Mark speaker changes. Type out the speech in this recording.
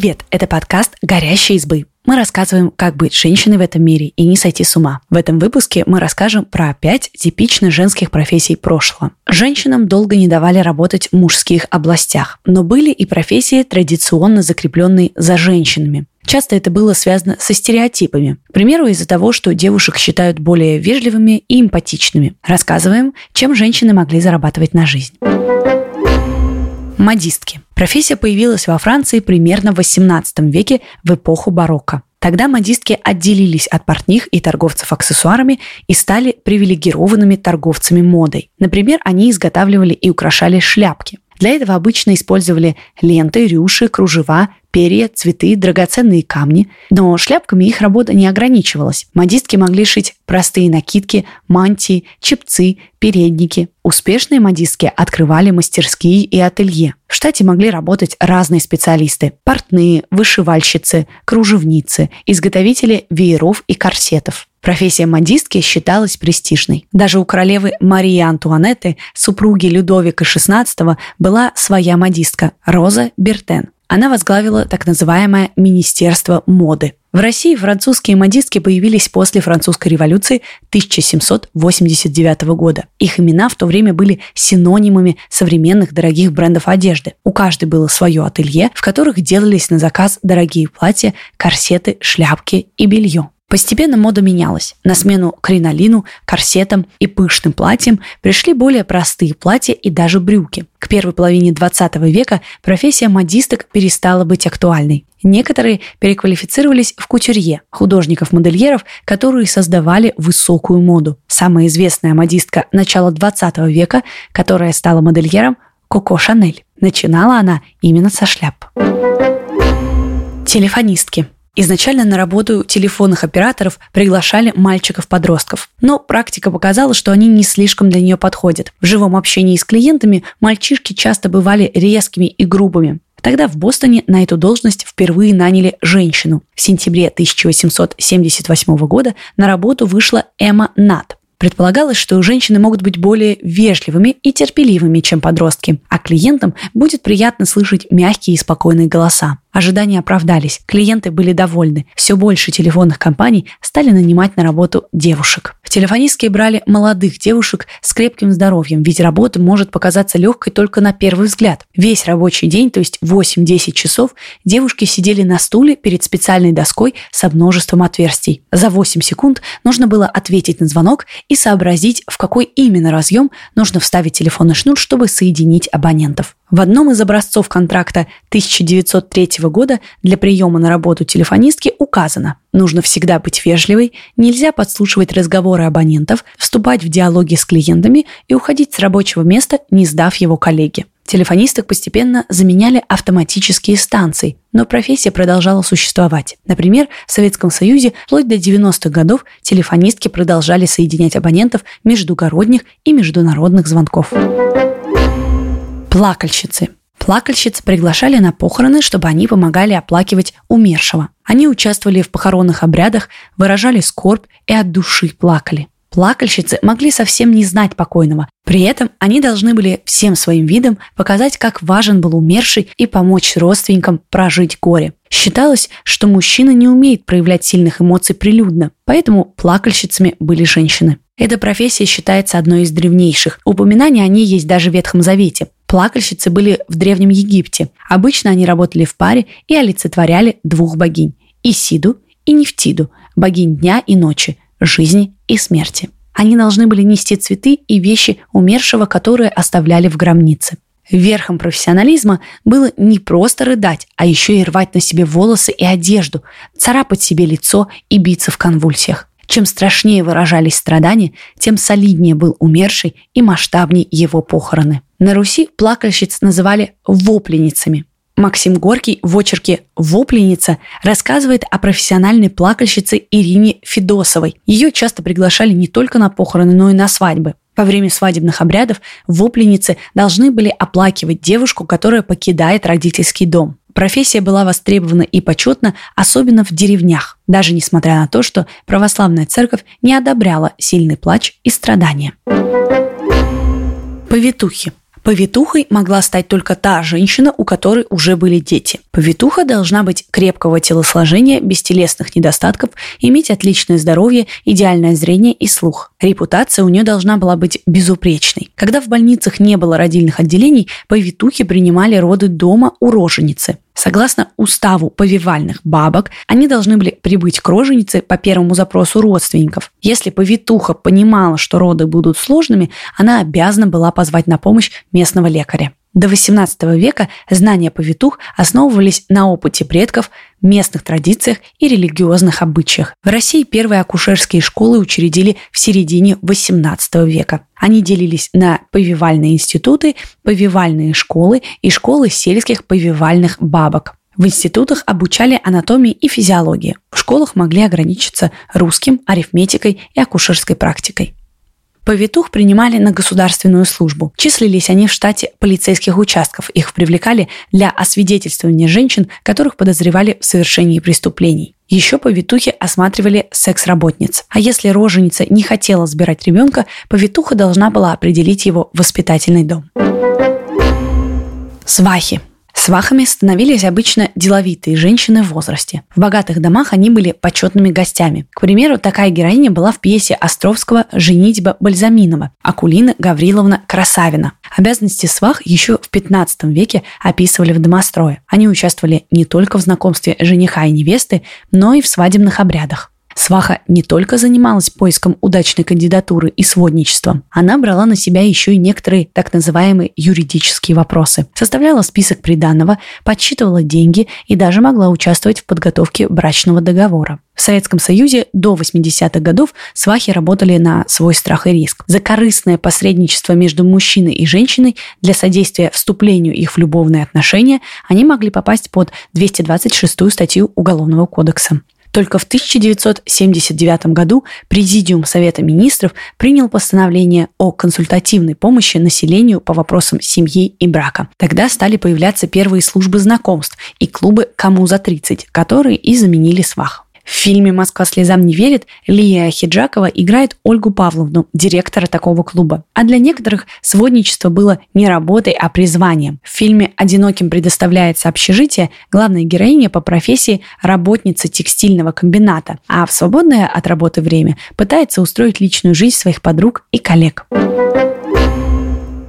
Speaker 1: Привет, это подкаст «Горящие избы». Мы рассказываем, как быть женщиной в этом мире и не сойти с ума. В этом выпуске мы расскажем про пять типично женских профессий прошлого. Женщинам долго не давали работать в мужских областях, но были и профессии, традиционно закрепленные за женщинами. Часто это было связано со стереотипами. К примеру, из-за того, что девушек считают более вежливыми и эмпатичными. Рассказываем, чем женщины могли зарабатывать на жизнь. Модистки. Профессия появилась во Франции примерно в XVIII веке в эпоху барокко. Тогда модистки отделились от портних и торговцев аксессуарами и стали привилегированными торговцами модой. Например, они изготавливали и украшали шляпки. Для этого обычно использовали ленты, рюши, кружева, перья, цветы, драгоценные камни. Но шляпками их работа не ограничивалась. Модистки могли шить простые накидки, мантии, чепцы, передники. Успешные модистки открывали мастерские и ателье. В штате могли работать разные специалисты – портные, вышивальщицы, кружевницы, изготовители вееров и корсетов. Профессия модистки считалась престижной. Даже у королевы Марии Антуанетты, супруги Людовика XVI, была своя модистка – Роза Бертен. Она возглавила так называемое Министерство моды. В России французские модистки появились после французской революции 1789 года. Их имена в то время были синонимами современных дорогих брендов одежды. У каждой было свое ателье, в которых делались на заказ дорогие платья, корсеты, шляпки и белье. Постепенно мода менялась. На смену кринолину, корсетам и пышным платьям пришли более простые платья и даже брюки. К первой половине 20 века профессия модисток перестала быть актуальной. Некоторые переквалифицировались в кутюрье, художников-модельеров, которые создавали высокую моду. Самая известная модистка начала 20 века, которая стала модельером, Коко Шанель. Начинала она именно со шляп. Телефонистки – Изначально на работу телефонных операторов приглашали мальчиков-подростков. Но практика показала, что они не слишком для нее подходят. В живом общении с клиентами мальчишки часто бывали резкими и грубыми. Тогда в Бостоне на эту должность впервые наняли женщину. В сентябре 1878 года на работу вышла Эмма Нат. Предполагалось, что женщины могут быть более вежливыми и терпеливыми, чем подростки, а клиентам будет приятно слышать мягкие и спокойные голоса. Ожидания оправдались, клиенты были довольны. Все больше телефонных компаний стали нанимать на работу девушек. В телефонистки брали молодых девушек с крепким здоровьем, ведь работа может показаться легкой только на первый взгляд. Весь рабочий день, то есть 8-10 часов, девушки сидели на стуле перед специальной доской со множеством отверстий. За 8 секунд нужно было ответить на звонок и сообразить, в какой именно разъем нужно вставить телефонный шнур, чтобы соединить абонентов. В одном из образцов контракта 1903 года для приема на работу телефонистки указано Нужно всегда быть вежливой, нельзя подслушивать разговоры абонентов, вступать в диалоги с клиентами и уходить с рабочего места, не сдав его коллеге. Телефонисток постепенно заменяли автоматические станции, но профессия продолжала существовать. Например, в Советском Союзе вплоть до 90-х годов телефонистки продолжали соединять абонентов междугородних и международных звонков. Плакальщицы. Плакальщиц приглашали на похороны, чтобы они помогали оплакивать умершего. Они участвовали в похоронных обрядах, выражали скорбь и от души плакали. Плакальщицы могли совсем не знать покойного. При этом они должны были всем своим видом показать, как важен был умерший и помочь родственникам прожить горе. Считалось, что мужчина не умеет проявлять сильных эмоций прилюдно, поэтому плакальщицами были женщины. Эта профессия считается одной из древнейших. Упоминания о ней есть даже в Ветхом Завете. Плакальщицы были в Древнем Египте. Обычно они работали в паре и олицетворяли двух богинь – Исиду и Нефтиду, богинь дня и ночи, жизни и смерти. Они должны были нести цветы и вещи умершего, которые оставляли в гробнице. Верхом профессионализма было не просто рыдать, а еще и рвать на себе волосы и одежду, царапать себе лицо и биться в конвульсиях. Чем страшнее выражались страдания, тем солиднее был умерший и масштабнее его похороны. На Руси плакальщиц называли вопленницами. Максим Горький в очерке «Вопленица» рассказывает о профессиональной плакальщице Ирине Федосовой. Ее часто приглашали не только на похороны, но и на свадьбы. Во время свадебных обрядов вопленицы должны были оплакивать девушку, которая покидает родительский дом. Профессия была востребована и почетна, особенно в деревнях, даже несмотря на то, что православная церковь не одобряла сильный плач и страдания. Повитухи. Повитухой могла стать только та женщина, у которой уже были дети. Повитуха должна быть крепкого телосложения, без телесных недостатков, иметь отличное здоровье, идеальное зрение и слух. Репутация у нее должна была быть безупречной. Когда в больницах не было родильных отделений, повитухи принимали роды дома у роженицы. Согласно уставу повивальных бабок, они должны были прибыть к роженице по первому запросу родственников. Если повитуха понимала, что роды будут сложными, она обязана была позвать на помощь местного лекаря. До XVIII века знания повитух основывались на опыте предков, местных традициях и религиозных обычаях. В России первые акушерские школы учредили в середине XVIII века. Они делились на повивальные институты, повивальные школы и школы сельских повивальных бабок. В институтах обучали анатомии и физиологии. В школах могли ограничиться русским, арифметикой и акушерской практикой. Повитух принимали на государственную службу. Числились они в штате полицейских участков. Их привлекали для освидетельствования женщин, которых подозревали в совершении преступлений. Еще повитухи осматривали секс-работниц. А если роженица не хотела сбирать ребенка, повитуха должна была определить его в воспитательный дом. Свахи. Свахами становились обычно деловитые женщины в возрасте. В богатых домах они были почетными гостями. К примеру, такая героиня была в пьесе Островского «Женитьба Бальзаминова» Акулина Гавриловна Красавина. Обязанности свах еще в 15 веке описывали в домострое. Они участвовали не только в знакомстве жениха и невесты, но и в свадебных обрядах. Сваха не только занималась поиском удачной кандидатуры и сводничеством, она брала на себя еще и некоторые так называемые юридические вопросы. Составляла список приданного, подсчитывала деньги и даже могла участвовать в подготовке брачного договора. В Советском Союзе до 80-х годов свахи работали на свой страх и риск. За корыстное посредничество между мужчиной и женщиной для содействия вступлению их в любовные отношения они могли попасть под 226 статью Уголовного кодекса. Только в 1979 году Президиум Совета министров принял постановление о консультативной помощи населению по вопросам семьи и брака. Тогда стали появляться первые службы знакомств и клубы «Кому за 30», которые и заменили свах. В фильме «Москва слезам не верит» Лия Хиджакова играет Ольгу Павловну, директора такого клуба. А для некоторых сводничество было не работой, а призванием. В фильме «Одиноким предоставляется общежитие» главная героиня по профессии работница текстильного комбината, а в свободное от работы время пытается устроить личную жизнь своих подруг и коллег.